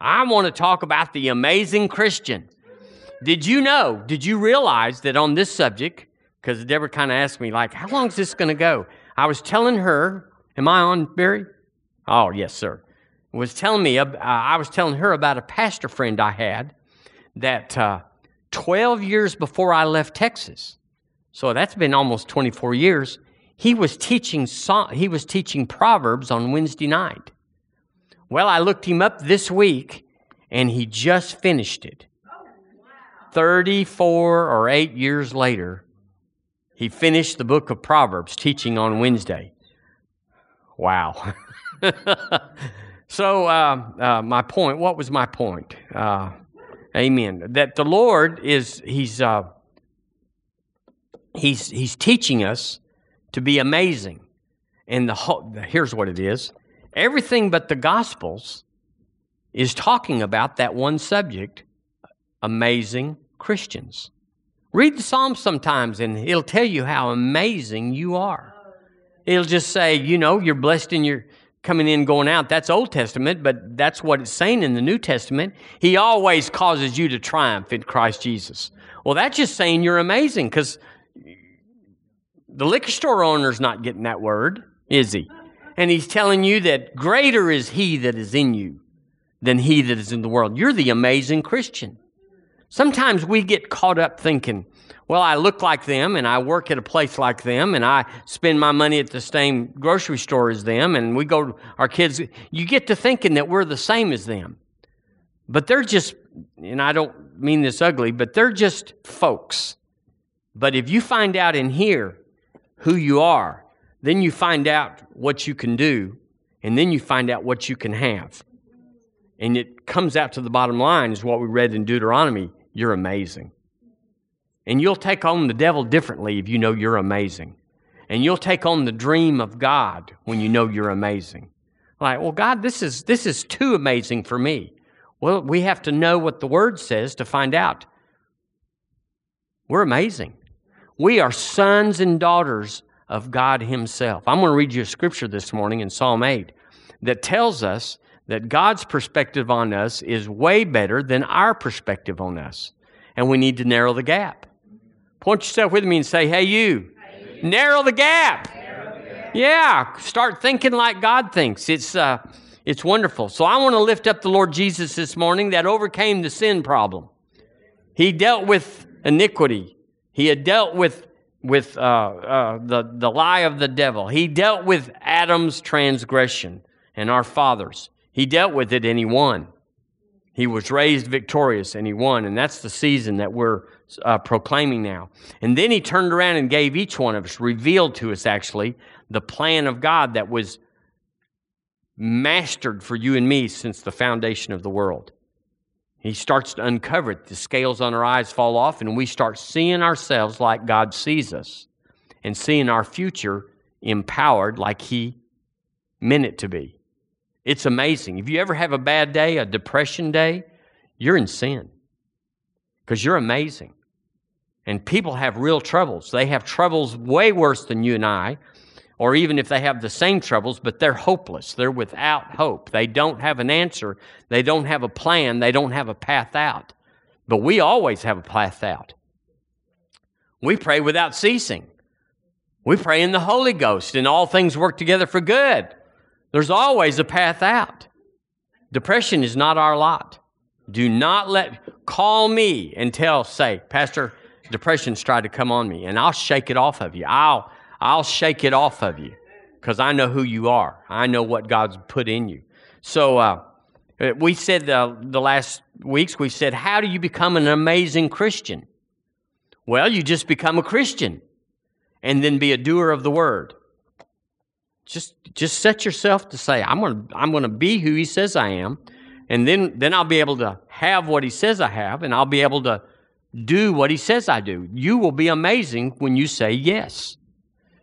I want to talk about the amazing Christian. Did you know, did you realize that on this subject, because Deborah kind of asked me, like, how long is this going to go? I was telling her, am I on, Barry? Oh, yes, sir. Was telling me, uh, I was telling her about a pastor friend I had that uh, 12 years before I left Texas, so that's been almost 24 years, he was teaching, he was teaching Proverbs on Wednesday night. Well, I looked him up this week, and he just finished it. 34 or 8 years later, he finished the book of Proverbs teaching on Wednesday. Wow. so, uh, uh, my point, what was my point? Uh, amen. That the Lord is, He's, uh, he's, he's teaching us to be amazing. And the whole, here's what it is everything but the Gospels is talking about that one subject amazing Christians. Read the Psalms sometimes and it'll tell you how amazing you are. It'll just say, you know, you're blessed in your coming in, going out. That's Old Testament, but that's what it's saying in the New Testament. He always causes you to triumph in Christ Jesus. Well, that's just saying you're amazing because the liquor store owner's not getting that word, is he? And he's telling you that greater is he that is in you than he that is in the world. You're the amazing Christian. Sometimes we get caught up thinking, well, I look like them and I work at a place like them and I spend my money at the same grocery store as them and we go, our kids, you get to thinking that we're the same as them. But they're just, and I don't mean this ugly, but they're just folks. But if you find out in here who you are, then you find out what you can do, and then you find out what you can have. And it comes out to the bottom line is what we read in Deuteronomy you're amazing. And you'll take on the devil differently if you know you're amazing. And you'll take on the dream of God when you know you're amazing. Like, well, God, this is, this is too amazing for me. Well, we have to know what the Word says to find out. We're amazing. We are sons and daughters of God Himself. I'm going to read you a scripture this morning in Psalm 8 that tells us that God's perspective on us is way better than our perspective on us. And we need to narrow the gap. Point yourself with me and say, hey, you. Narrow, the gap. narrow the gap. Yeah, start thinking like God thinks. It's, uh, it's wonderful. So I want to lift up the Lord Jesus this morning that overcame the sin problem. He dealt with iniquity, He had dealt with with uh, uh, the, the lie of the devil. He dealt with Adam's transgression and our fathers. He dealt with it and he won. He was raised victorious and he won. And that's the season that we're uh, proclaiming now. And then he turned around and gave each one of us, revealed to us actually, the plan of God that was mastered for you and me since the foundation of the world. He starts to uncover it. The scales on our eyes fall off, and we start seeing ourselves like God sees us and seeing our future empowered like He meant it to be. It's amazing. If you ever have a bad day, a depression day, you're in sin because you're amazing. And people have real troubles. They have troubles way worse than you and I, or even if they have the same troubles, but they're hopeless. They're without hope. They don't have an answer. They don't have a plan. They don't have a path out. But we always have a path out. We pray without ceasing. We pray in the Holy Ghost, and all things work together for good. There's always a path out. Depression is not our lot. Do not let, call me and tell, say, Pastor, depression's tried to come on me, and I'll shake it off of you. I'll, I'll shake it off of you because I know who you are. I know what God's put in you. So, uh, we said uh, the last weeks, we said, How do you become an amazing Christian? Well, you just become a Christian and then be a doer of the word. Just just set yourself to say, I'm gonna I'm gonna be who he says I am, and then then I'll be able to have what he says I have, and I'll be able to do what he says I do. You will be amazing when you say yes.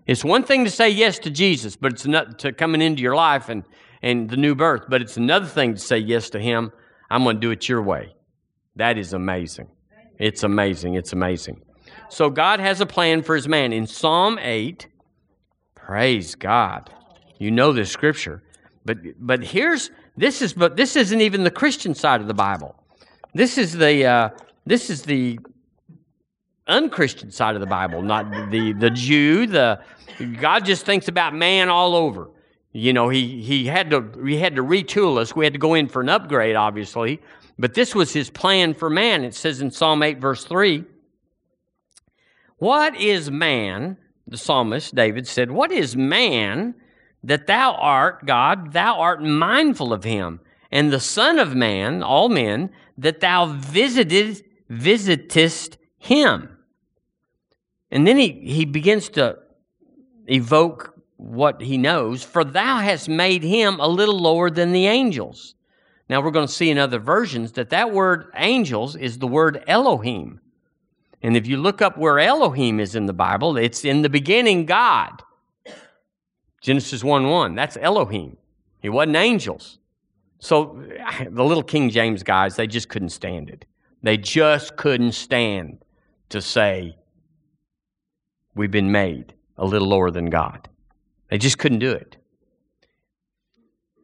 It's one thing to say yes to Jesus, but it's not to coming into your life and, and the new birth, but it's another thing to say yes to him. I'm going to do it your way. That is amazing. It's amazing. It's amazing. So God has a plan for his man. In Psalm 8, Praise God. You know this scripture. But, but here's, This is but this isn't even the Christian side of the Bible. This is the uh, this is the unchristian side of the Bible, not the the Jew. The God just thinks about man all over. You know, he he had to he had to retool us. We had to go in for an upgrade, obviously, but this was his plan for man. It says in Psalm eight, verse three. What is man? The psalmist David said, What is man that thou art, God, thou art mindful of him, and the Son of Man, all men, that thou visited, visitest him. And then he, he begins to evoke what he knows, for thou hast made him a little lower than the angels. Now we're going to see in other versions that that word angels is the word Elohim. And if you look up where Elohim is in the Bible, it's in the beginning God. Genesis 1 1. That's Elohim. He wasn't angels. So the little King James guys, they just couldn't stand it. They just couldn't stand to say, We've been made a little lower than God. They just couldn't do it.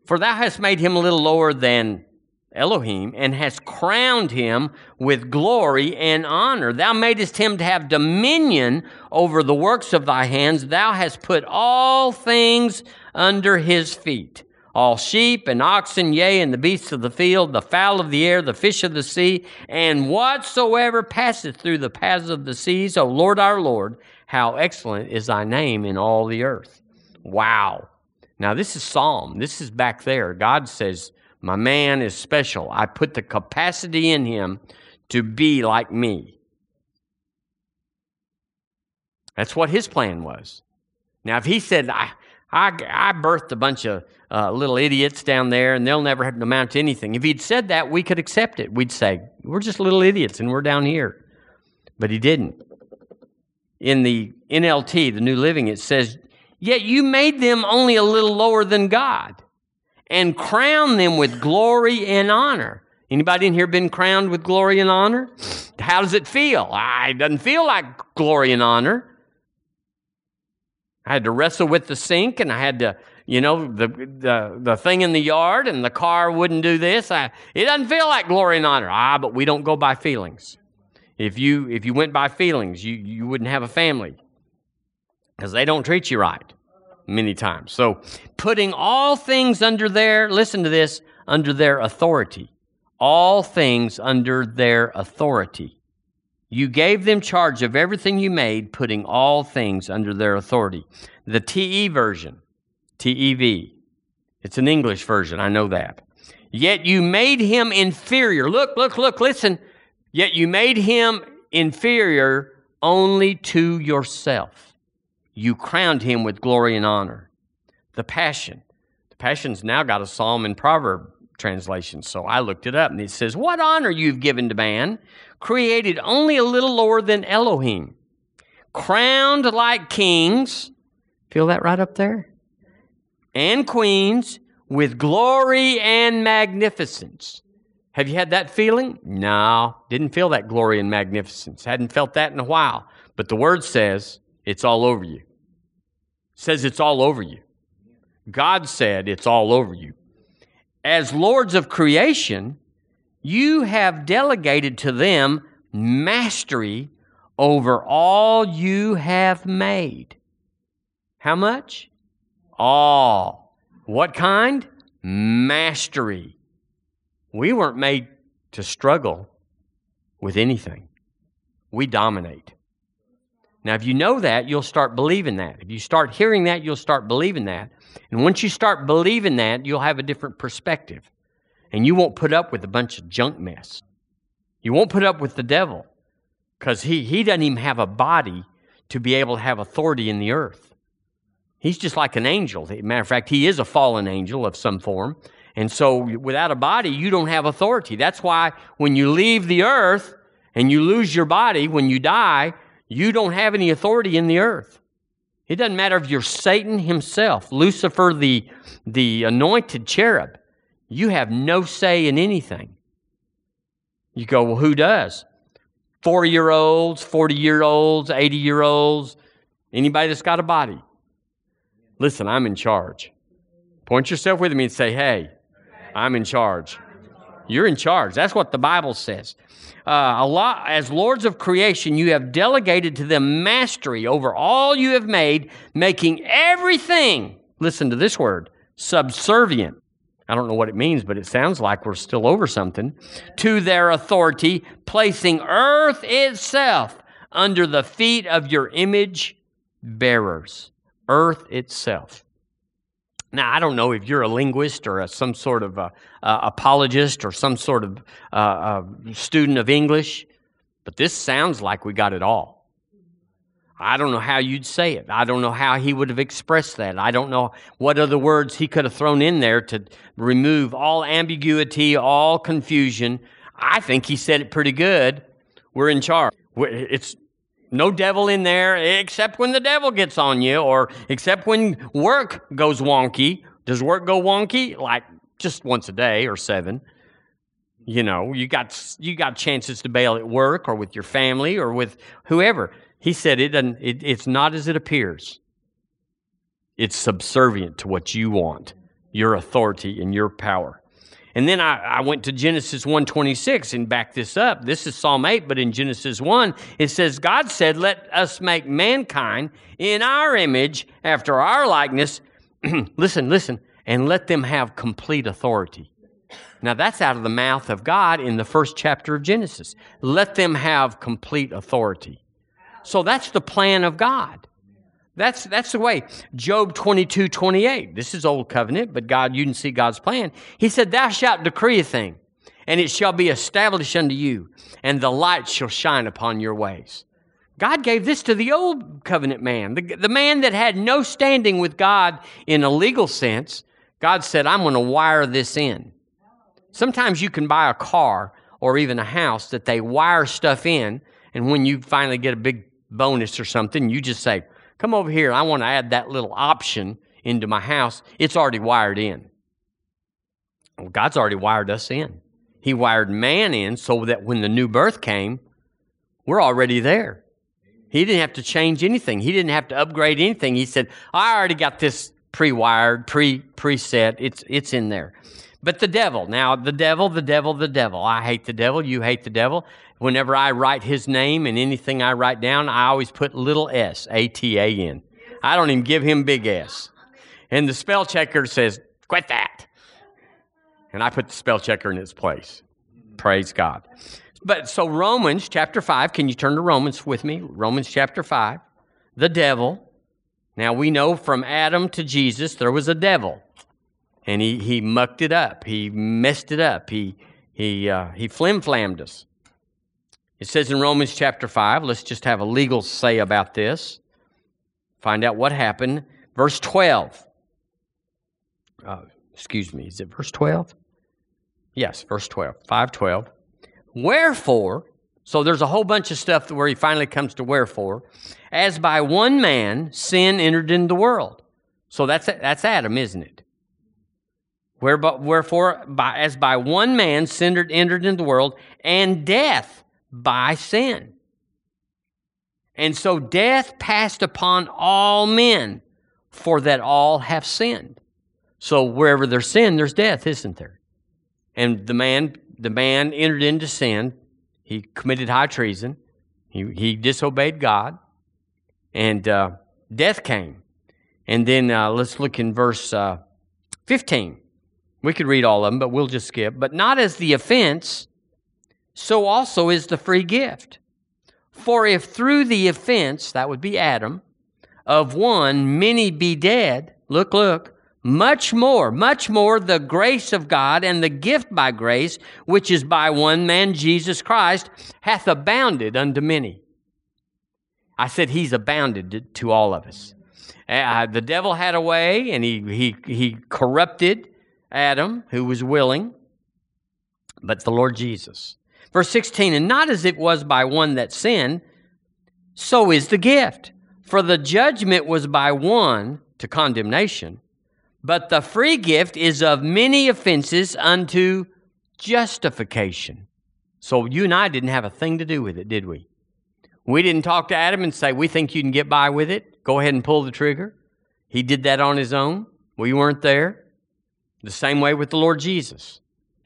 For thou hast made him a little lower than Elohim, and hast crowned him with glory and honor. Thou madest him to have dominion over the works of thy hands. Thou hast put all things under his feet all sheep and oxen, yea, and the beasts of the field, the fowl of the air, the fish of the sea, and whatsoever passeth through the paths of the seas. O Lord our Lord, how excellent is thy name in all the earth. Wow. Now, this is Psalm. This is back there. God says, my man is special. I put the capacity in him to be like me. That's what his plan was. Now, if he said, I, I, I birthed a bunch of uh, little idiots down there and they'll never amount to anything, if he'd said that, we could accept it. We'd say, we're just little idiots and we're down here. But he didn't. In the NLT, the New Living, it says, Yet you made them only a little lower than God and crown them with glory and honor. Anybody in here been crowned with glory and honor? How does it feel? Ah, it doesn't feel like glory and honor. I had to wrestle with the sink and I had to, you know, the, the, the thing in the yard and the car wouldn't do this. I, it doesn't feel like glory and honor. Ah, but we don't go by feelings. If you, if you went by feelings, you, you wouldn't have a family because they don't treat you right many times. So, putting all things under their, listen to this, under their authority. All things under their authority. You gave them charge of everything you made, putting all things under their authority. The TE version, TEV, it's an English version, I know that. Yet you made him inferior. Look, look, look, listen. Yet you made him inferior only to yourself you crowned him with glory and honor. The Passion. The Passion's now got a psalm and proverb translation. So I looked it up and it says, What honor you've given to man, created only a little lower than Elohim, crowned like kings. Feel that right up there? And queens with glory and magnificence. Have you had that feeling? No, didn't feel that glory and magnificence. Hadn't felt that in a while. But the word says it's all over you. Says it's all over you. God said it's all over you. As lords of creation, you have delegated to them mastery over all you have made. How much? All. What kind? Mastery. We weren't made to struggle with anything. We dominate. Now, if you know that, you'll start believing that. If you start hearing that, you'll start believing that. And once you start believing that, you'll have a different perspective. And you won't put up with a bunch of junk mess. You won't put up with the devil because he, he doesn't even have a body to be able to have authority in the earth. He's just like an angel. Matter of fact, he is a fallen angel of some form. And so, without a body, you don't have authority. That's why when you leave the earth and you lose your body, when you die, you don't have any authority in the earth. It doesn't matter if you're Satan himself, Lucifer, the, the anointed cherub. You have no say in anything. You go, well, who does? Four year olds, 40 year olds, 80 year olds, anybody that's got a body. Listen, I'm in charge. Point yourself with me and say, hey, I'm in charge. You're in charge. That's what the Bible says. Uh, a lot, as lords of creation, you have delegated to them mastery over all you have made, making everything, listen to this word, subservient. I don't know what it means, but it sounds like we're still over something. To their authority, placing earth itself under the feet of your image bearers. Earth itself. Now, I don't know if you're a linguist or a, some sort of a, a apologist or some sort of uh, student of English, but this sounds like we got it all. I don't know how you'd say it. I don't know how he would have expressed that. I don't know what other words he could have thrown in there to remove all ambiguity, all confusion. I think he said it pretty good. We're in charge. It's no devil in there except when the devil gets on you or except when work goes wonky. Does work go wonky? Like just once a day or seven. You know, you got you got chances to bail at work or with your family or with whoever. He said it doesn't it, it's not as it appears. It's subservient to what you want, your authority and your power. And then I, I went to Genesis 1:26 and backed this up. This is Psalm 8, but in Genesis 1, it says, God said, Let us make mankind in our image, after our likeness. listen, listen, and let them have complete authority. Now that's out of the mouth of God in the first chapter of Genesis. Let them have complete authority. So that's the plan of God. That's, that's the way. Job 22, 28. This is old covenant, but God, you can see God's plan. He said, Thou shalt decree a thing, and it shall be established unto you, and the light shall shine upon your ways. God gave this to the old covenant man, the, the man that had no standing with God in a legal sense. God said, I'm going to wire this in. Sometimes you can buy a car or even a house that they wire stuff in, and when you finally get a big bonus or something, you just say, Come over here. I want to add that little option into my house. It's already wired in. Well, God's already wired us in. He wired man in so that when the new birth came, we're already there. He didn't have to change anything. He didn't have to upgrade anything. He said, I already got this pre-wired, pre preset. It's it's in there. But the devil, now the devil, the devil, the devil. I hate the devil. You hate the devil. Whenever I write his name and anything I write down, I always put little s, A T A N. I don't even give him big S. And the spell checker says, quit that. And I put the spell checker in its place. Praise God. But so Romans chapter 5, can you turn to Romans with me? Romans chapter 5. The devil. Now we know from Adam to Jesus there was a devil. And he, he mucked it up. He messed it up. He, he, uh, he flim flammed us. It says in Romans chapter 5, let's just have a legal say about this. Find out what happened. Verse 12. Uh, excuse me, is it verse 12? Yes, verse 12. 512. Wherefore, so there's a whole bunch of stuff where he finally comes to wherefore, as by one man sin entered into the world. So that's that's Adam, isn't it? Wherefore, by, as by one man sin entered into the world, and death by sin. And so death passed upon all men, for that all have sinned. So wherever there's sin, there's death, isn't there? And the man, the man entered into sin. He committed high treason. He, he disobeyed God, and uh, death came. And then uh, let's look in verse uh, 15. We could read all of them, but we'll just skip. But not as the offense so also is the free gift. For if through the offense, that would be Adam, of one many be dead, look, look, much more, much more the grace of God and the gift by grace, which is by one man, Jesus Christ, hath abounded unto many. I said he's abounded to all of us. Uh, the devil had a way and he, he, he corrupted Adam, who was willing, but the Lord Jesus Verse 16, and not as it was by one that sinned, so is the gift. For the judgment was by one to condemnation, but the free gift is of many offenses unto justification. So you and I didn't have a thing to do with it, did we? We didn't talk to Adam and say, We think you can get by with it. Go ahead and pull the trigger. He did that on his own. We weren't there. The same way with the Lord Jesus.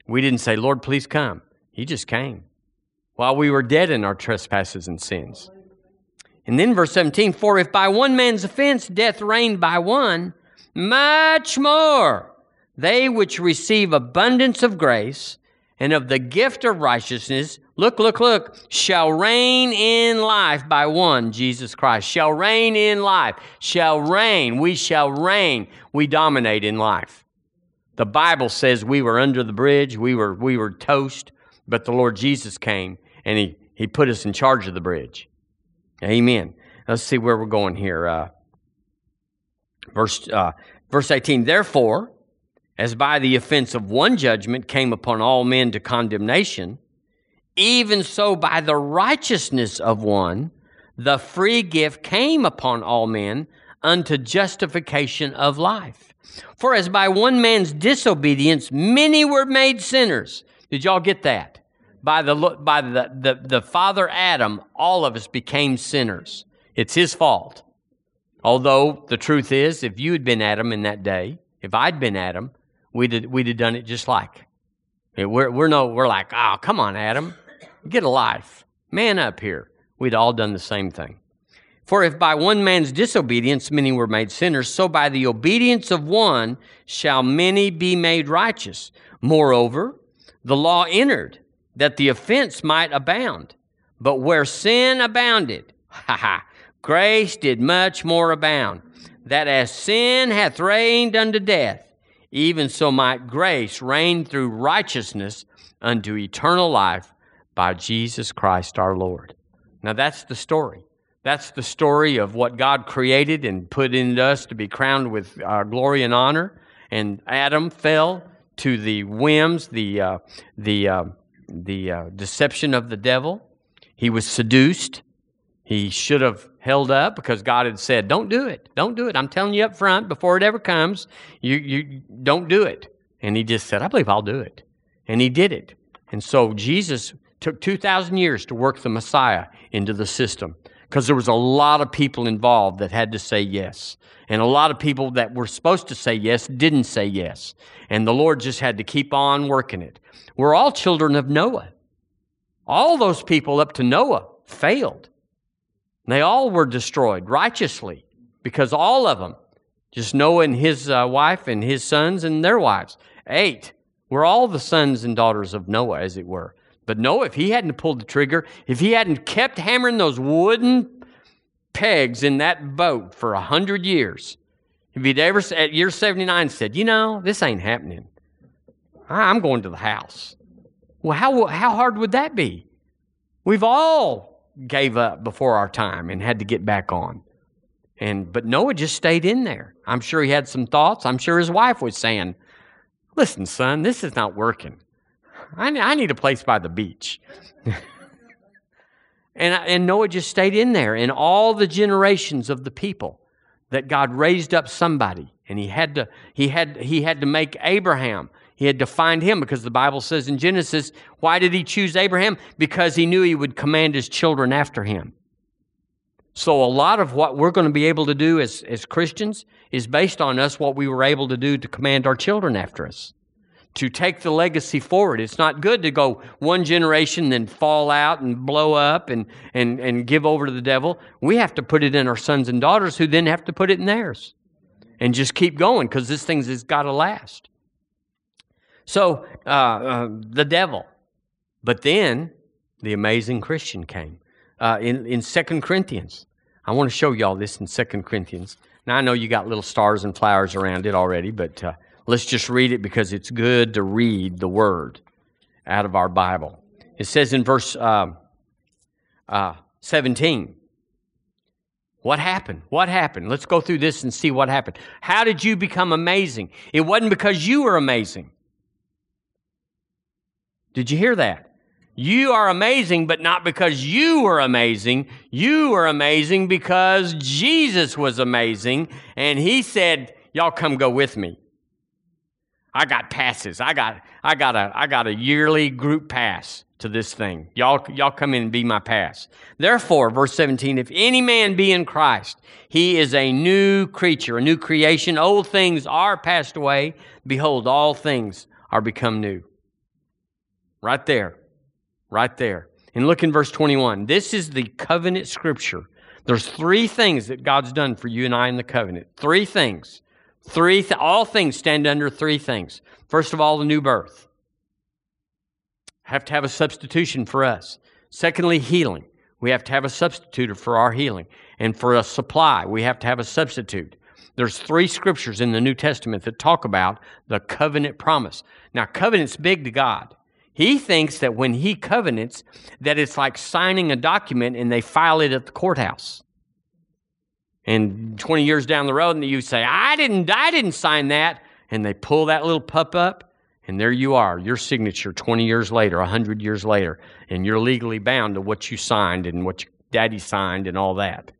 We didn't say, Lord, please come. He just came while we were dead in our trespasses and sins. And then verse 17, for if by one man's offense death reigned by one, much more they which receive abundance of grace and of the gift of righteousness, look, look, look, shall reign in life by one, Jesus Christ. Shall reign in life. Shall reign. We shall reign. We dominate in life. The Bible says we were under the bridge, we were, we were toast, but the Lord Jesus came and he, he put us in charge of the bridge. Amen. Let's see where we're going here. Uh, verse, uh, verse 18 Therefore, as by the offense of one judgment came upon all men to condemnation, even so by the righteousness of one, the free gift came upon all men unto justification of life. For as by one man's disobedience many were made sinners. Did y'all get that? By the by the, the, the father Adam, all of us became sinners. It's his fault. Although the truth is, if you had been Adam in that day, if I'd been Adam, we'd have, we'd have done it just like. We're, we're no, we're like, oh, come on, Adam, get a life, man up here. We'd all done the same thing. For if by one man's disobedience many were made sinners, so by the obedience of one shall many be made righteous. Moreover, the law entered that the offense might abound. But where sin abounded, ha ha, grace did much more abound, that as sin hath reigned unto death, even so might grace reign through righteousness unto eternal life by Jesus Christ our Lord. Now that's the story. That's the story of what God created and put in us to be crowned with uh, glory and honor. And Adam fell to the whims, the, uh, the, uh, the uh, deception of the devil. He was seduced. He should have held up because God had said, Don't do it. Don't do it. I'm telling you up front before it ever comes, you, you don't do it. And he just said, I believe I'll do it. And he did it. And so Jesus took 2,000 years to work the Messiah into the system because there was a lot of people involved that had to say yes. And a lot of people that were supposed to say yes didn't say yes. And the Lord just had to keep on working it. We're all children of Noah. All those people up to Noah failed. They all were destroyed righteously because all of them, just Noah and his uh, wife and his sons and their wives, eight, were all the sons and daughters of Noah, as it were. But no, if he hadn't pulled the trigger, if he hadn't kept hammering those wooden pegs in that boat for a hundred years, if he'd ever at year 79 said, you know, this ain't happening. I'm going to the house. Well, how, how hard would that be? We've all gave up before our time and had to get back on. And but Noah just stayed in there. I'm sure he had some thoughts. I'm sure his wife was saying, "Listen, son, this is not working. I, I need a place by the beach. and, and Noah just stayed in there. And all the generations of the people that God raised up somebody, and he had to, he had, he had to make Abraham. He had to find him because the Bible says in Genesis, why did he choose Abraham? Because he knew he would command his children after him. So, a lot of what we're going to be able to do as, as Christians is based on us, what we were able to do to command our children after us to take the legacy forward. It's not good to go one generation, then fall out and blow up and, and, and give over to the devil. We have to put it in our sons and daughters who then have to put it in theirs and just keep going because this thing has got to last. So, uh, uh, the devil. But then the amazing Christian came. Uh, in, in 2 Corinthians, I want to show y'all this in 2 Corinthians. Now, I know you got little stars and flowers around it already, but uh, Let's just read it because it's good to read the word out of our Bible. It says in verse uh, uh, 17, what happened? What happened? Let's go through this and see what happened. How did you become amazing? It wasn't because you were amazing. Did you hear that? You are amazing, but not because you were amazing. You were amazing because Jesus was amazing, and He said, Y'all come go with me. I got passes. I got I got a I got a yearly group pass. to this thing. Y'all, y'all come in and be my pass. Therefore, verse 17, if any man be in Christ, he is a new creature, a new creation. Old things are passed away. Behold, all things are become new. Right there. Right there. And look in verse 21. This is the covenant scripture. There's three things that God's done for you and I in the covenant. Three things. Three th- all things stand under three things. First of all, the new birth. Have to have a substitution for us. Secondly, healing. We have to have a substitute for our healing. And for a supply, we have to have a substitute. There's three scriptures in the New Testament that talk about the covenant promise. Now, covenant's big to God. He thinks that when he covenants, that it's like signing a document and they file it at the courthouse. And 20 years down the road, and you say, I didn't, I didn't sign that. And they pull that little pup up, and there you are, your signature 20 years later, 100 years later, and you're legally bound to what you signed and what daddy signed and all that.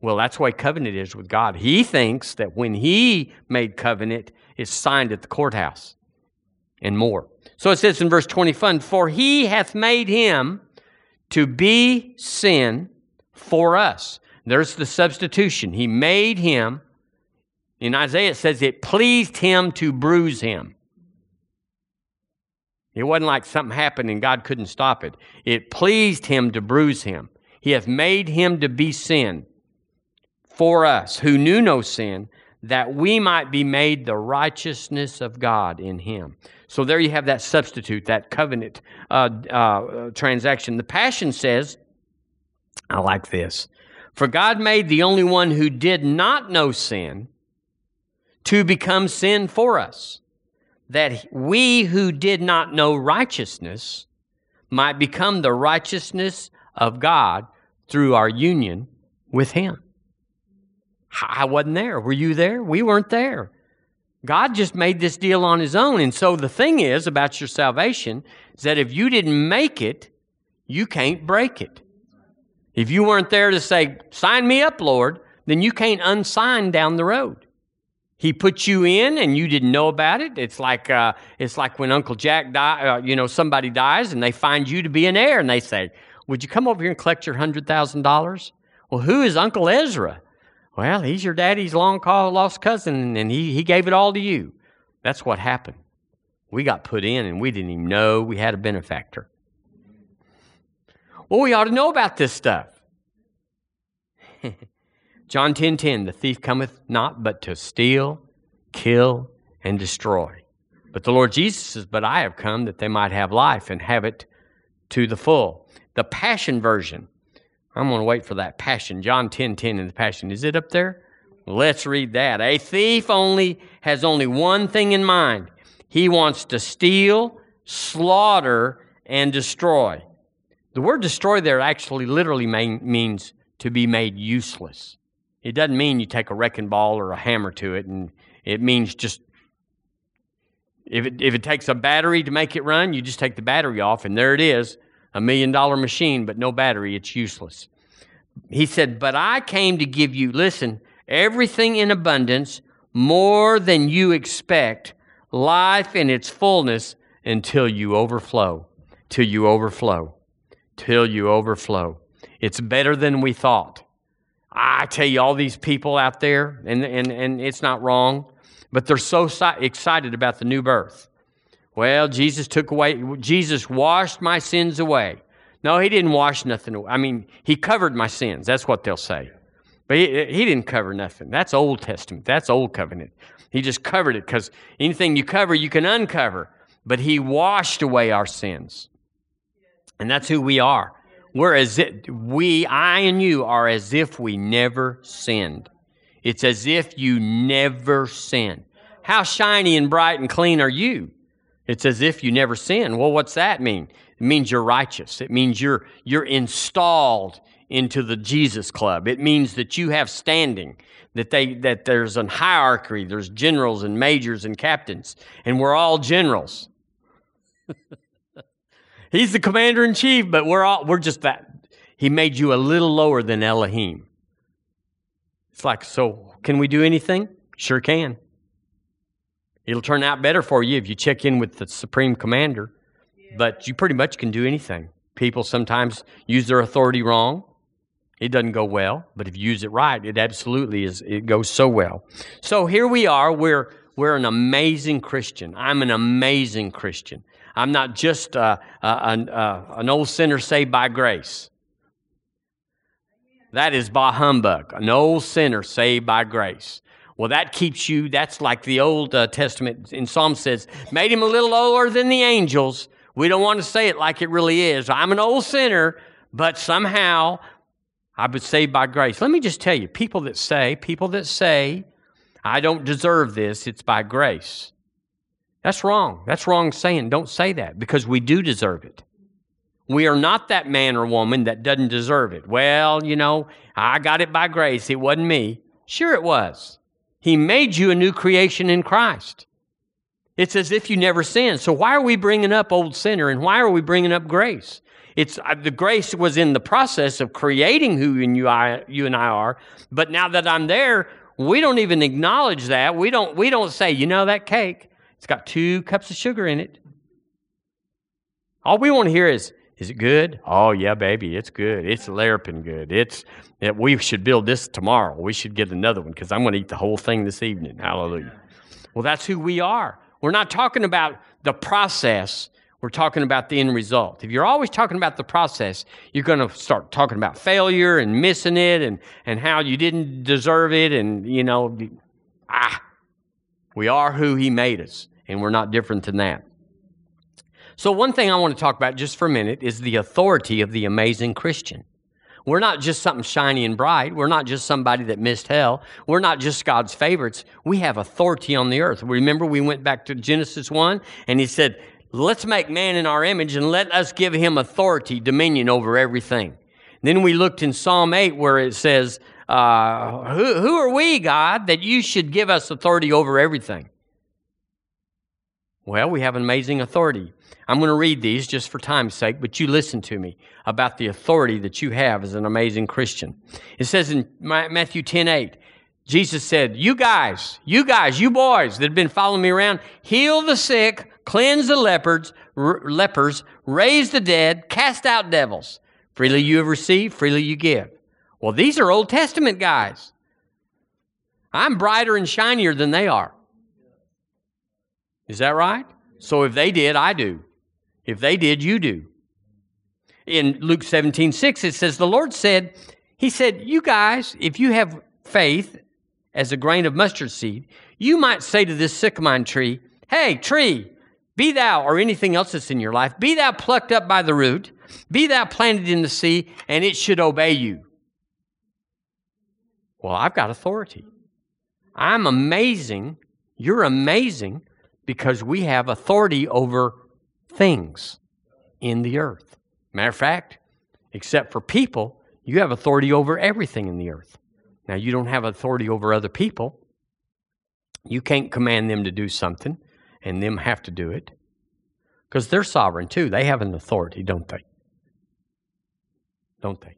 Well, that's why covenant is with God. He thinks that when he made covenant, it's signed at the courthouse and more. So it says in verse 21 For he hath made him to be sin for us. There's the substitution. He made him. In Isaiah, it says it pleased him to bruise him. It wasn't like something happened and God couldn't stop it. It pleased him to bruise him. He hath made him to be sin for us who knew no sin, that we might be made the righteousness of God in him. So there you have that substitute, that covenant uh, uh, transaction. The Passion says, I like this. For God made the only one who did not know sin to become sin for us, that we who did not know righteousness might become the righteousness of God through our union with Him. I wasn't there. Were you there? We weren't there. God just made this deal on his own. And so the thing is about your salvation is that if you didn't make it, you can't break it. If you weren't there to say, sign me up, Lord, then you can't unsign down the road. He put you in and you didn't know about it. It's like, uh, it's like when Uncle Jack die, uh, you know, somebody dies and they find you to be an heir and they say, would you come over here and collect your $100,000? Well, who is Uncle Ezra? Well, he's your daddy's long lost cousin, and he, he gave it all to you. That's what happened. We got put in, and we didn't even know we had a benefactor. Well, we ought to know about this stuff. John 10:10, 10, 10, the thief cometh not but to steal, kill, and destroy. But the Lord Jesus says, But I have come that they might have life and have it to the full. The Passion Version I'm going to wait for that passion. John 10 10 in the passion. Is it up there? Let's read that. A thief only has only one thing in mind. He wants to steal, slaughter, and destroy. The word destroy there actually literally means to be made useless. It doesn't mean you take a wrecking ball or a hammer to it, and it means just if it, if it takes a battery to make it run, you just take the battery off, and there it is a million dollar machine, but no battery, it's useless. He said, But I came to give you, listen, everything in abundance, more than you expect, life in its fullness until you overflow, till you overflow, till you overflow. It's better than we thought. I tell you, all these people out there, and, and, and it's not wrong, but they're so excited about the new birth. Well, Jesus took away, Jesus washed my sins away. No, he didn't wash nothing away. I mean, he covered my sins. That's what they'll say. But he, he didn't cover nothing. That's Old Testament. That's Old Covenant. He just covered it because anything you cover, you can uncover. But he washed away our sins. And that's who we are. We're as if we, I and you, are as if we never sinned. It's as if you never sinned. How shiny and bright and clean are you? It's as if you never sin. Well, what's that mean? It means you're righteous. It means you're you're installed into the Jesus club. It means that you have standing, that they that there's a hierarchy, there's generals and majors and captains, and we're all generals. He's the commander in chief, but we're all we're just that. He made you a little lower than Elohim. It's like, so can we do anything? Sure can. It'll turn out better for you if you check in with the supreme commander. but you pretty much can do anything. People sometimes use their authority wrong. It doesn't go well, but if you use it right, it absolutely is. It goes so well. So here we are. We're we're an amazing Christian. I'm an amazing Christian. I'm not just uh, uh, an, uh, an old sinner saved by grace. That is bah humbug. An old sinner saved by grace. Well, that keeps you, that's like the Old uh, Testament in Psalm says, made him a little older than the angels. We don't want to say it like it really is. I'm an old sinner, but somehow I've been saved by grace. Let me just tell you people that say, people that say, I don't deserve this, it's by grace. That's wrong. That's wrong saying. Don't say that because we do deserve it. We are not that man or woman that doesn't deserve it. Well, you know, I got it by grace. It wasn't me. Sure, it was. He made you a new creation in Christ. It's as if you never sinned. So why are we bringing up old sinner and why are we bringing up grace? It's uh, the grace was in the process of creating who you, I, you and I are. But now that I'm there, we don't even acknowledge that. We don't. We don't say, you know, that cake. It's got two cups of sugar in it. All we want to hear is, is it good? Oh yeah, baby, it's good. It's larping good. It's it, we should build this tomorrow. We should get another one because I'm going to eat the whole thing this evening. Hallelujah. Well, that's who we are. We're not talking about the process. We're talking about the end result. If you're always talking about the process, you're going to start talking about failure and missing it and, and how you didn't deserve it. And, you know, ah, we are who He made us, and we're not different than that. So, one thing I want to talk about just for a minute is the authority of the amazing Christian. We're not just something shiny and bright. We're not just somebody that missed hell. We're not just God's favorites. We have authority on the earth. Remember, we went back to Genesis 1 and he said, Let's make man in our image and let us give him authority, dominion over everything. Then we looked in Psalm 8 where it says, uh, who, who are we, God, that you should give us authority over everything? Well, we have an amazing authority. I'm going to read these just for time's sake, but you listen to me about the authority that you have as an amazing Christian. It says in Matthew 10 8, Jesus said, You guys, you guys, you boys that have been following me around, heal the sick, cleanse the lepers, r- lepers, raise the dead, cast out devils. Freely you have received, freely you give. Well, these are Old Testament guys. I'm brighter and shinier than they are. Is that right? So if they did, I do. If they did, you do. In Luke 17, 6, it says, The Lord said, He said, You guys, if you have faith as a grain of mustard seed, you might say to this sycamore tree, Hey, tree, be thou, or anything else that's in your life, be thou plucked up by the root, be thou planted in the sea, and it should obey you. Well, I've got authority. I'm amazing. You're amazing because we have authority over things in the earth. Matter of fact, except for people, you have authority over everything in the earth. Now, you don't have authority over other people. You can't command them to do something and them have to do it because they're sovereign too. They have an authority, don't they? Don't they?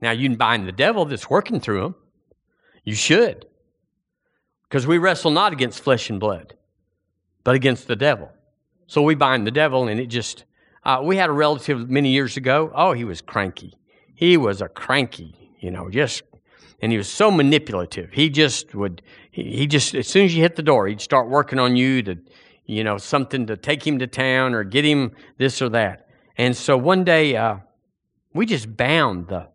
Now, you can bind the devil that's working through them. You should. Because we wrestle not against flesh and blood, but against the devil. So we bind the devil, and it just. Uh, we had a relative many years ago. Oh, he was cranky. He was a cranky, you know, just. And he was so manipulative. He just would. He, he just as soon as you hit the door, he'd start working on you to, you know, something to take him to town or get him this or that. And so one day, uh, we just bound the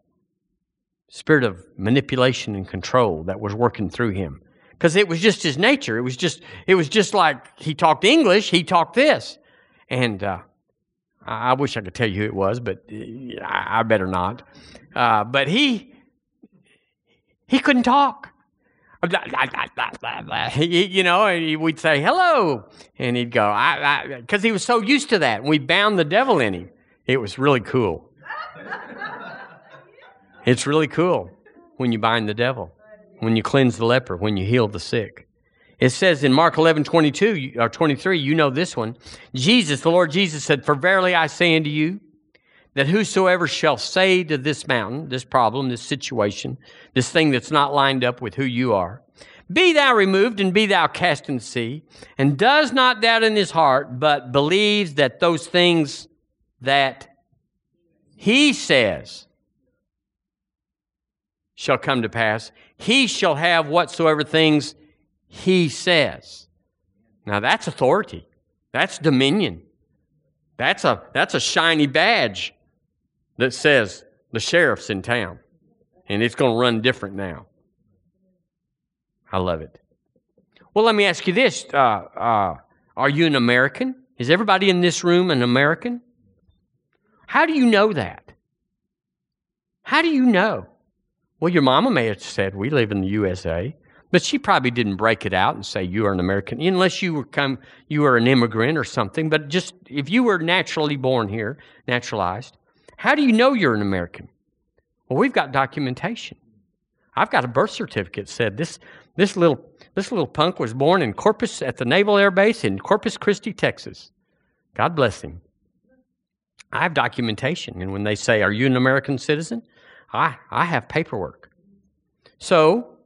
spirit of manipulation and control that was working through him because it was just his nature. It was just it was just like he talked English, he talked this, and uh, I, wish I could tell you who it was, but uh, I, better not. Uh, but he he couldn't talk. you know, and we'd say hello, and he'd go, because he was so used to that. We bound the devil in him. It was really cool. It's really cool when you bind the devil when you cleanse the leper, when you heal the sick. It says in Mark 11, 22 or 23, you know this one. Jesus, the Lord Jesus said, For verily I say unto you, that whosoever shall say to this mountain, this problem, this situation, this thing that's not lined up with who you are, Be thou removed and be thou cast in the sea, and does not doubt in his heart, but believes that those things that he says shall come to pass. He shall have whatsoever things he says. Now that's authority. That's dominion. That's a that's a shiny badge that says the sheriff's in town. And it's going to run different now. I love it. Well, let me ask you this. Uh, uh, are you an American? Is everybody in this room an American? How do you know that? How do you know? Well, your mama may have said, We live in the USA. But she probably didn't break it out and say you are an American, unless you were come you were an immigrant or something. But just if you were naturally born here, naturalized, how do you know you're an American? Well, we've got documentation. I've got a birth certificate that said this this little this little punk was born in Corpus at the Naval Air Base in Corpus Christi, Texas. God bless him. I have documentation, and when they say, "Are you an American citizen?" I I have paperwork. So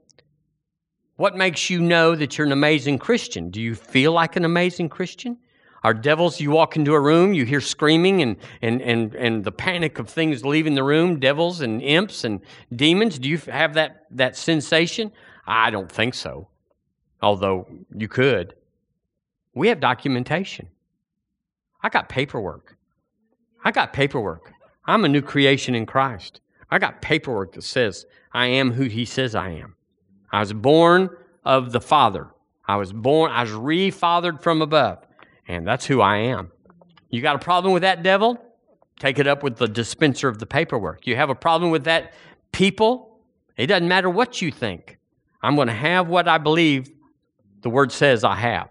what makes you know that you're an amazing Christian? Do you feel like an amazing Christian? Are devils, you walk into a room, you hear screaming and, and, and, and the panic of things leaving the room, devils and imps and demons? Do you have that, that sensation? I don't think so, although you could. We have documentation. I got paperwork. I got paperwork. I'm a new creation in Christ. I got paperwork that says I am who He says I am. I was born of the Father. I was born, I was refathered from above. And that's who I am. You got a problem with that devil? Take it up with the dispenser of the paperwork. You have a problem with that people? It doesn't matter what you think. I'm going to have what I believe the word says I have.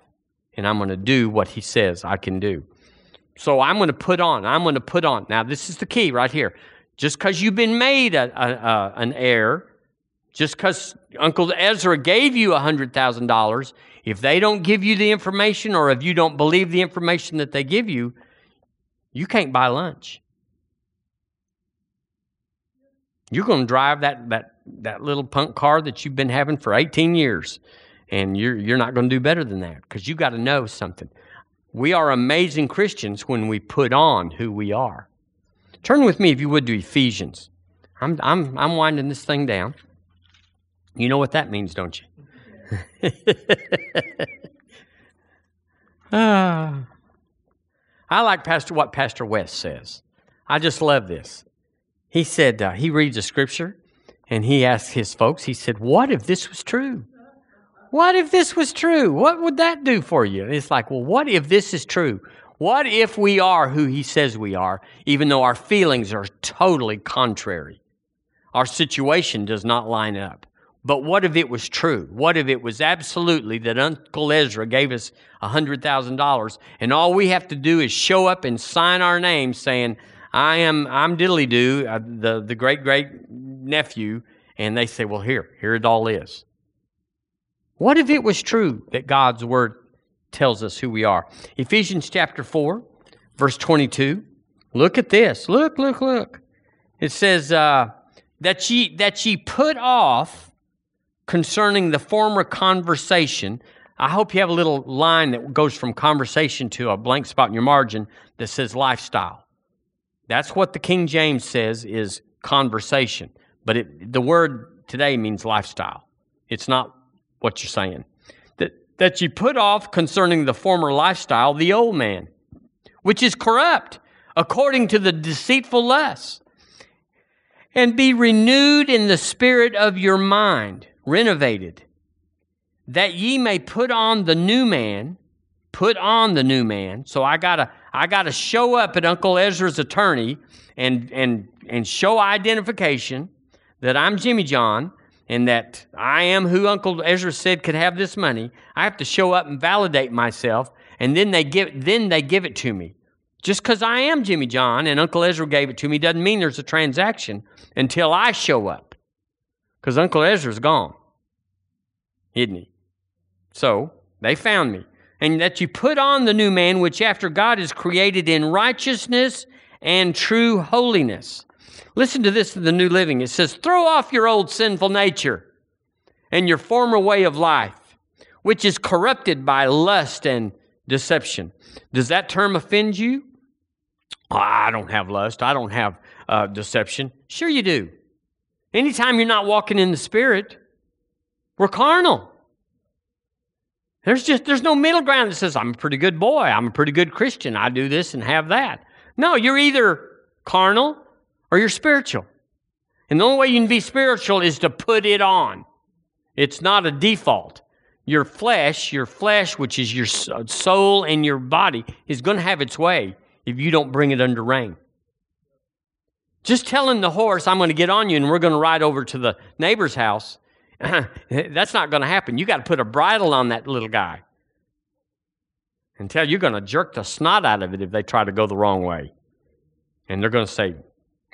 And I'm going to do what he says I can do. So I'm going to put on. I'm going to put on. Now, this is the key right here. Just because you've been made a, a, a, an heir just because Uncle Ezra gave you $100,000, if they don't give you the information or if you don't believe the information that they give you, you can't buy lunch. You're going to drive that, that, that little punk car that you've been having for 18 years, and you're, you're not going to do better than that because you got to know something. We are amazing Christians when we put on who we are. Turn with me, if you would, to Ephesians. I'm, I'm, I'm winding this thing down. You know what that means, don't you? ah. I like Pastor what Pastor West says. I just love this. He said uh, he reads a scripture and he asked his folks. He said, "What if this was true? What if this was true? What would that do for you?" And it's like, well, what if this is true? What if we are who he says we are, even though our feelings are totally contrary? Our situation does not line up. But what if it was true? What if it was absolutely that Uncle Ezra gave us $100,000 and all we have to do is show up and sign our name saying, I am, I'm Diddly Doo, uh, the, the great great nephew, and they say, well, here, here it all is. What if it was true that God's word tells us who we are? Ephesians chapter 4, verse 22. Look at this. Look, look, look. It says, uh, that ye, that ye put off concerning the former conversation. I hope you have a little line that goes from conversation to a blank spot in your margin that says lifestyle. That's what the King James says is conversation, but it, the word today means lifestyle. It's not what you're saying. That, ye put off concerning the former lifestyle, the old man, which is corrupt according to the deceitful lusts, and be renewed in the spirit of your mind renovated, that ye may put on the new man, put on the new man. So I gotta I gotta show up at Uncle Ezra's attorney and and and show identification that I'm Jimmy John and that I am who Uncle Ezra said could have this money. I have to show up and validate myself, and then they give then they give it to me. Just because I am Jimmy John and Uncle Ezra gave it to me doesn't mean there's a transaction until I show up. Because Uncle Ezra's gone, isn't he? So they found me. And that you put on the new man, which after God is created in righteousness and true holiness. Listen to this in the New Living. It says, Throw off your old sinful nature and your former way of life, which is corrupted by lust and deception. Does that term offend you? Oh, I don't have lust. I don't have uh, deception. Sure, you do. Anytime you're not walking in the Spirit, we're carnal. There's just there's no middle ground that says I'm a pretty good boy, I'm a pretty good Christian, I do this and have that. No, you're either carnal or you're spiritual. And the only way you can be spiritual is to put it on. It's not a default. Your flesh, your flesh, which is your uh, soul and your body, is going to have its way if you don't bring it under rein. Just telling the horse, I'm going to get on you and we're going to ride over to the neighbor's house, that's not going to happen. You got to put a bridle on that little guy. And tell you're going to jerk the snot out of it if they try to go the wrong way. And they're going to say,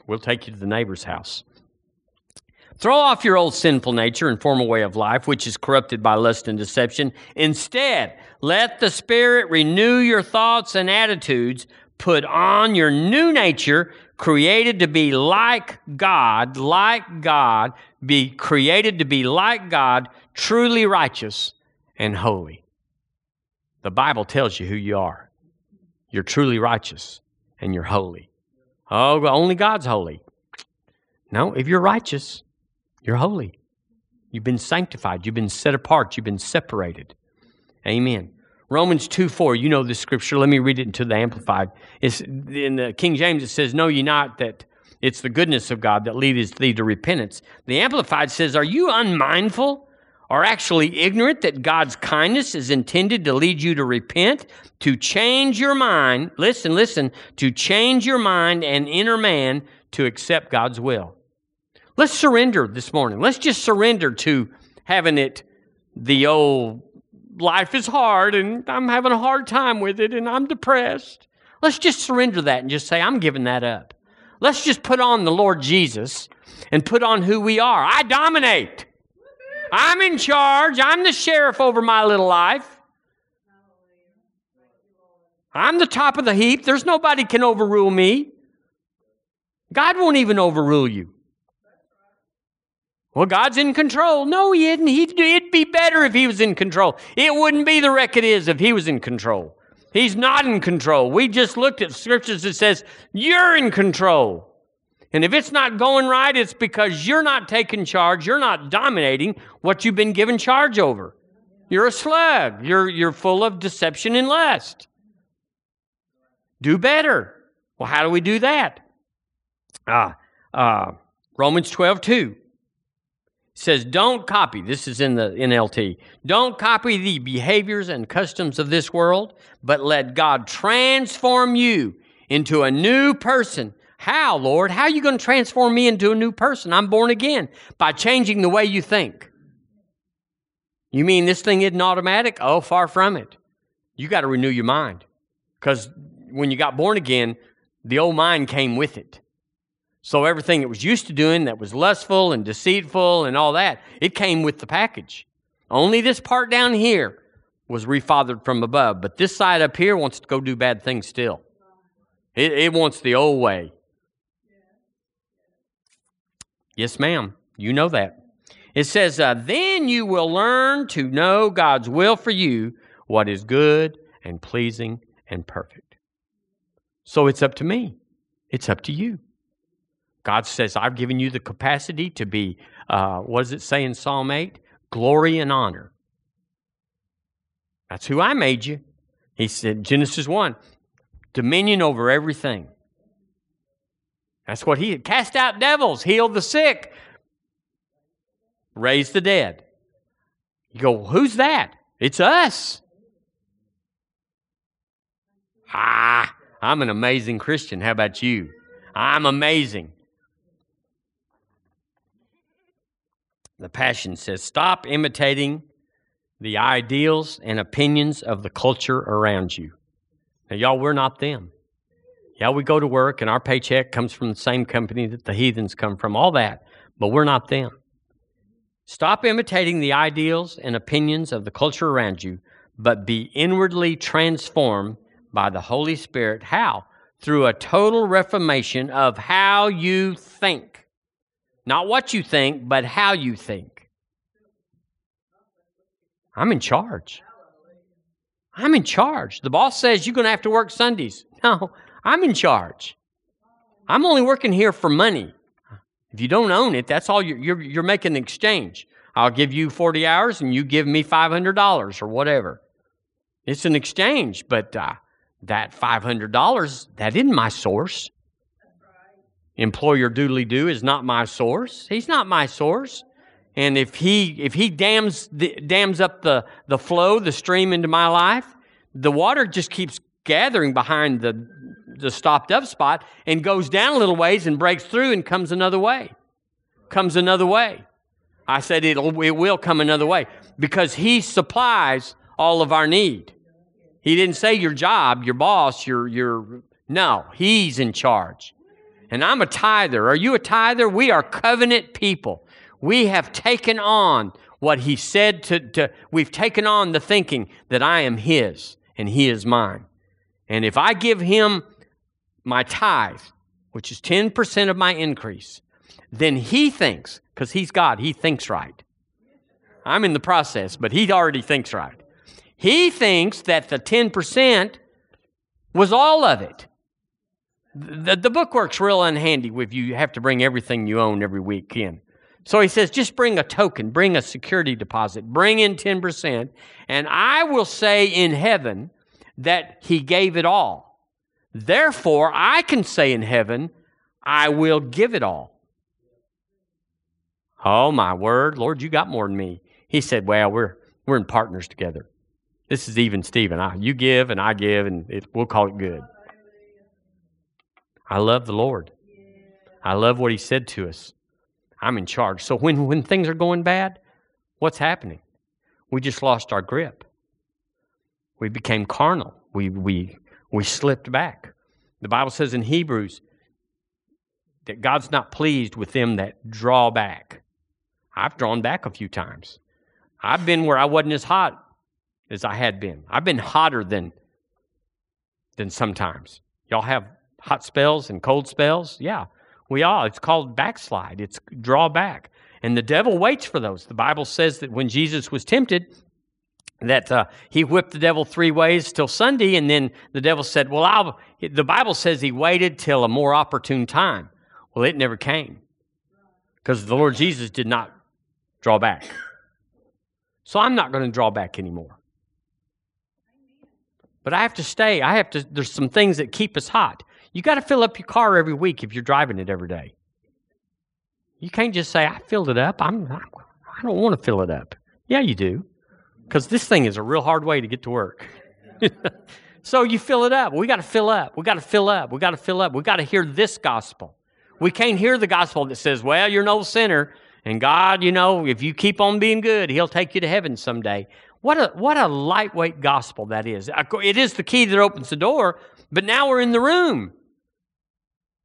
We'll take you to the neighbor's house. Throw off your old sinful nature and former way of life, which is corrupted by lust and deception. Instead, let the Spirit renew your thoughts and attitudes. Put on your new nature, created to be like God, like God, be created to be like God, truly righteous and holy. The Bible tells you who you are. You're truly righteous and you're holy. Oh, only God's holy. No, if you're righteous, you're holy. You've been sanctified. You've been set apart. You've been separated. Amen. Romans 2 4, you know this scripture. Let me read it into the Amplified. It's, in the King James, it says, Know ye not that it's the goodness of God that leads thee to repentance. The Amplified says, Are you unmindful or actually ignorant that God's kindness is intended to lead you to repent, to change your mind? Listen, listen, to change your mind and inner man to accept God's will. Let's surrender this morning. Let's just surrender to having it the old life is hard and I'm having a hard time with it and I'm depressed. Let's just surrender that and just say, I'm giving that up. Let's just put on the Lord Jesus and put on who we are. I dominate. I'm in charge. I'm the sheriff over my little life. I'm the top of the heap. There's nobody can overrule me. God won't even overrule you. Well, God's in control. No, He isn't. He'd, it'd be better if He was in control. It wouldn't be the wreck it is if He was in control. He's not in control. We just looked at scriptures that says, You're in control. And if it's not going right, it's because you're not taking charge. You're not dominating what you've been given charge over. You're a slug. You're, you're full of deception and lust. Do better. Well, how do we do that? Ah, uh, Romans 12, 2 says, Don't copy, this is in the NLT, don't copy the behaviors and customs of this world, but let God transform you into a new person. How, Lord? How are you going to transform me into a new person? I'm born again by changing the way you think. You mean this thing isn't automatic? Oh, far from it. You got to renew your mind. Because when you got born again, the old mind came with it. So everything it was used to doing that was lustful and deceitful and all that, it came with the package. Only this part down here was refathered from above, but this side up here wants to go do bad things still. It, it wants the old way. Yes, ma'am. You know that. It says, uh, Then you will learn to know God's will for you, what is good and pleasing and perfect. So it's up to me. It's up to you. God says, I've given you the capacity to be, uh, what does it say in Psalm 8? Glory and honor. That's who I made you. He said, Genesis 1, dominion over everything. That's what he had cast out devils, healed the sick, raised the dead. You go, who's that? It's us. Ah, I'm an amazing Christian. How about you? I'm amazing. The Passion says, Stop imitating the ideals and opinions of the culture around you. Now, y'all, we're not them. Yeah, we go to work and our paycheck comes from the same company that the heathens come from, all that, but we're not them. Stop imitating the ideals and opinions of the culture around you, but be inwardly transformed by the Holy Spirit. How? Through a total reformation of how you think. Not what you think, but how you think. I'm in charge. I'm in charge. The boss says you're going to have to work Sundays. No, I'm in charge. I'm only working here for money. If you don't own it, that's all you're, you're, you're making an exchange. I'll give you 40 hours and you give me $500 or whatever. It's an exchange, but uh, that $500, that isn't my source. Employer doodly do is not my source. He's not my source. And if he if he dams the, dams up the, the flow, the stream into my life, the water just keeps gathering behind the the stopped up spot and goes down a little ways and breaks through and comes another way. Comes another way. I said it'll, it will come another way because He supplies all of our need. He didn't say your job, your boss, your, your, no, He's in charge. And I'm a tither. Are you a tither? We are covenant people. We have taken on what He said to, to we've taken on the thinking that I am His and He is mine. And if I give Him my tithe, which is 10% of my increase, then He thinks because he's God. He thinks right. I'm in the process, but he already thinks right. He thinks that the 10% was all of it. The, the book works real unhandy if you have to bring everything you own every week in. So he says, just bring a token, bring a security deposit, bring in 10%, and I will say in heaven that he gave it all. Therefore, I can say in heaven, I will give it all. Oh, my word. Lord, you got more than me. He said, Well, we're, we're in partners together. This is even Stephen. I, you give and I give, and it, we'll call it good. I love the Lord. I love what He said to us. I'm in charge. So when, when things are going bad, what's happening? We just lost our grip. We became carnal. We, we, we slipped back. The Bible says in Hebrews that God's not pleased with them that draw back. I've drawn back a few times. I've been where I wasn't as hot as I had been. I've been hotter than than sometimes. Y'all have hot spells and cold spells? Yeah. We all. It's called backslide. It's draw back. And the devil waits for those. The Bible says that when Jesus was tempted, that uh, he whipped the devil three ways till Sunday, and then the devil said, "Well, I'll." The Bible says he waited till a more opportune time. Well, it never came because the Lord Jesus did not draw back. So I'm not going to draw back anymore. But I have to stay. I have to, there's some things that keep us hot. You got to fill up your car every week if you're driving it every day. You can't just say, I filled it up. I'm, I don't want to fill it up. Yeah, you do. Because this thing is a real hard way to get to work. so you fill it up. We got to fill up. We got to fill up. We got to fill up. We got to hear this gospel. We can't hear the gospel that says, well, you're no sinner. And God, you know, if you keep on being good, He'll take you to heaven someday. What a, what a lightweight gospel that is. It is the key that opens the door, but now we're in the room.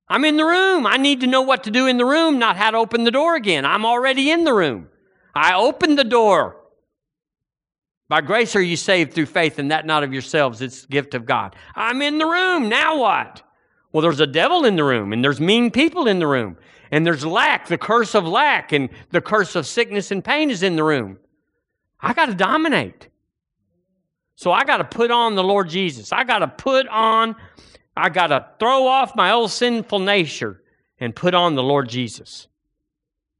I'm in the room. I need to know what to do in the room, not how to open the door again. I'm already in the room. I opened the door. By grace are you saved through faith, and that not of yourselves. It's the gift of God. I'm in the room. Now what? Well, there's a devil in the room, and there's mean people in the room, and there's lack, the curse of lack, and the curse of sickness and pain is in the room. I got to dominate. So I got to put on the Lord Jesus. I got to put on, I got to throw off my old sinful nature and put on the Lord Jesus.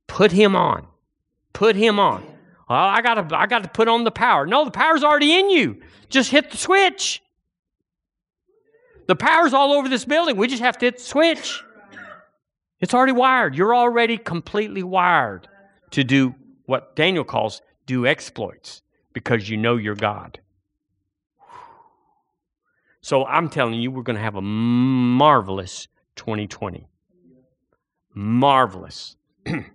Put him on. Put him on. Well, I got to I got to put on the power. No, the power's already in you. Just hit the switch. The power's all over this building. We just have to hit the switch. It's already wired. You're already completely wired to do what Daniel calls do exploits because you know your God. So I'm telling you, we're going to have a marvelous 2020. Marvelous.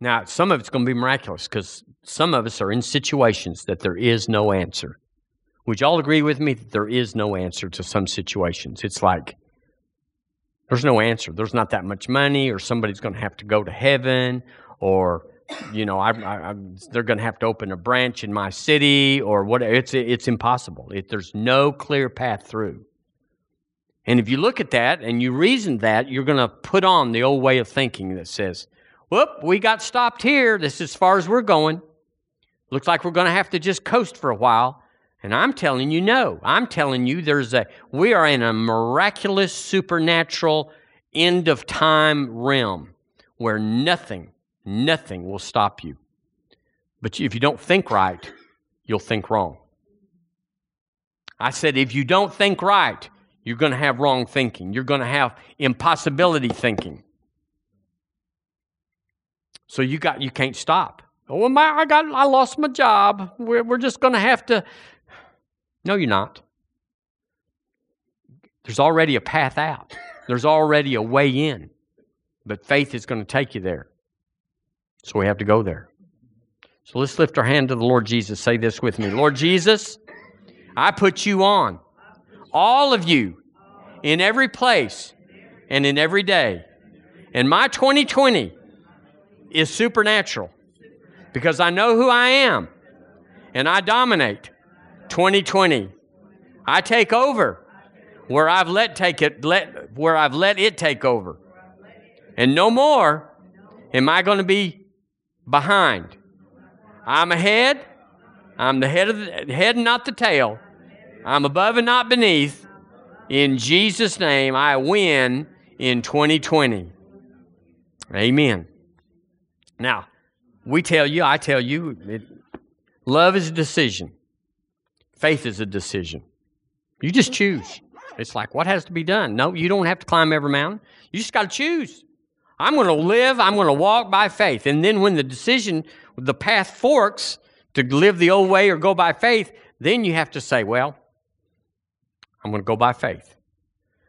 now, some of it's going to be miraculous because some of us are in situations that there is no answer. Would y'all agree with me that there is no answer to some situations? It's like, there's no answer. There's not that much money, or somebody's going to have to go to heaven, or you know, I, I, they're going to have to open a branch in my city, or whatever. It's it's impossible. It, there's no clear path through. And if you look at that and you reason that, you're going to put on the old way of thinking that says, "Whoop, we got stopped here. This is as far as we're going." Looks like we're going to have to just coast for a while. And I'm telling you, no. I'm telling you, there's a we are in a miraculous, supernatural end of time realm where nothing, nothing will stop you. But if you don't think right, you'll think wrong. I said, if you don't think right, you're going to have wrong thinking. You're going to have impossibility thinking. So you got you can't stop. Oh my! I got I lost my job. We're we're just to have to. No, you're not. There's already a path out. There's already a way in, but faith is going to take you there. So we have to go there. So let's lift our hand to the Lord Jesus. Say this with me, Lord Jesus. I put you on. All of you in every place and in every day. And my 2020 is supernatural because I know who I am and I dominate 2020. I take over where I've let take it let where I've let it take over. And no more am I going to be behind. I'm ahead. I'm the head of the head and not the tail. I'm above and not beneath. In Jesus' name, I win in 2020. Amen. Now, we tell you, I tell you, it, love is a decision. Faith is a decision. You just choose. It's like, what has to be done? No, you don't have to climb every mountain. You just got to choose. I'm going to live, I'm going to walk by faith. And then when the decision, the path forks to live the old way or go by faith, then you have to say, well, I'm going to go by faith.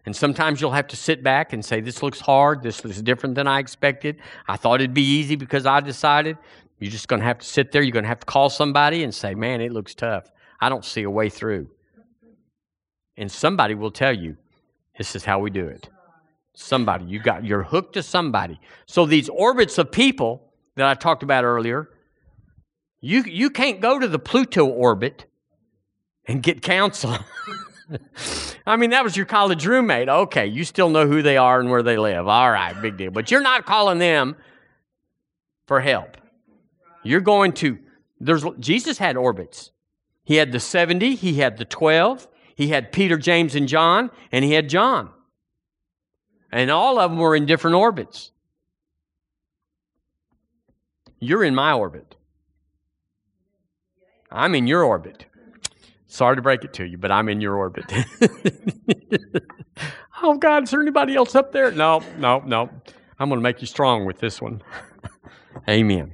And sometimes you'll have to sit back and say, This looks hard. This is different than I expected. I thought it'd be easy because I decided. You're just going to have to sit there. You're going to have to call somebody and say, Man, it looks tough. I don't see a way through. And somebody will tell you, This is how we do it. Somebody, you got, you're hooked to somebody. So these orbits of people that I talked about earlier, you, you can't go to the Pluto orbit and get counsel. I mean, that was your college roommate. Okay, you still know who they are and where they live. All right, big deal. But you're not calling them for help. You're going to there's Jesus had orbits. He had the 70, he had the 12, he had Peter, James and John, and he had John. And all of them were in different orbits. You're in my orbit. I'm in your orbit. Sorry to break it to you, but I'm in your orbit. oh, God, is there anybody else up there? No, no, no. I'm going to make you strong with this one. Amen.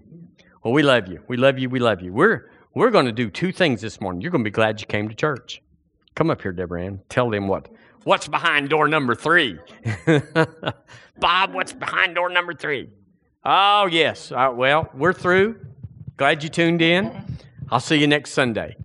Well, we love you. We love you. We love you. We're, we're going to do two things this morning. You're going to be glad you came to church. Come up here, Deborah Ann. Tell them what. What's behind door number three? Bob, what's behind door number three? Oh, yes. Uh, well, we're through. Glad you tuned in. I'll see you next Sunday.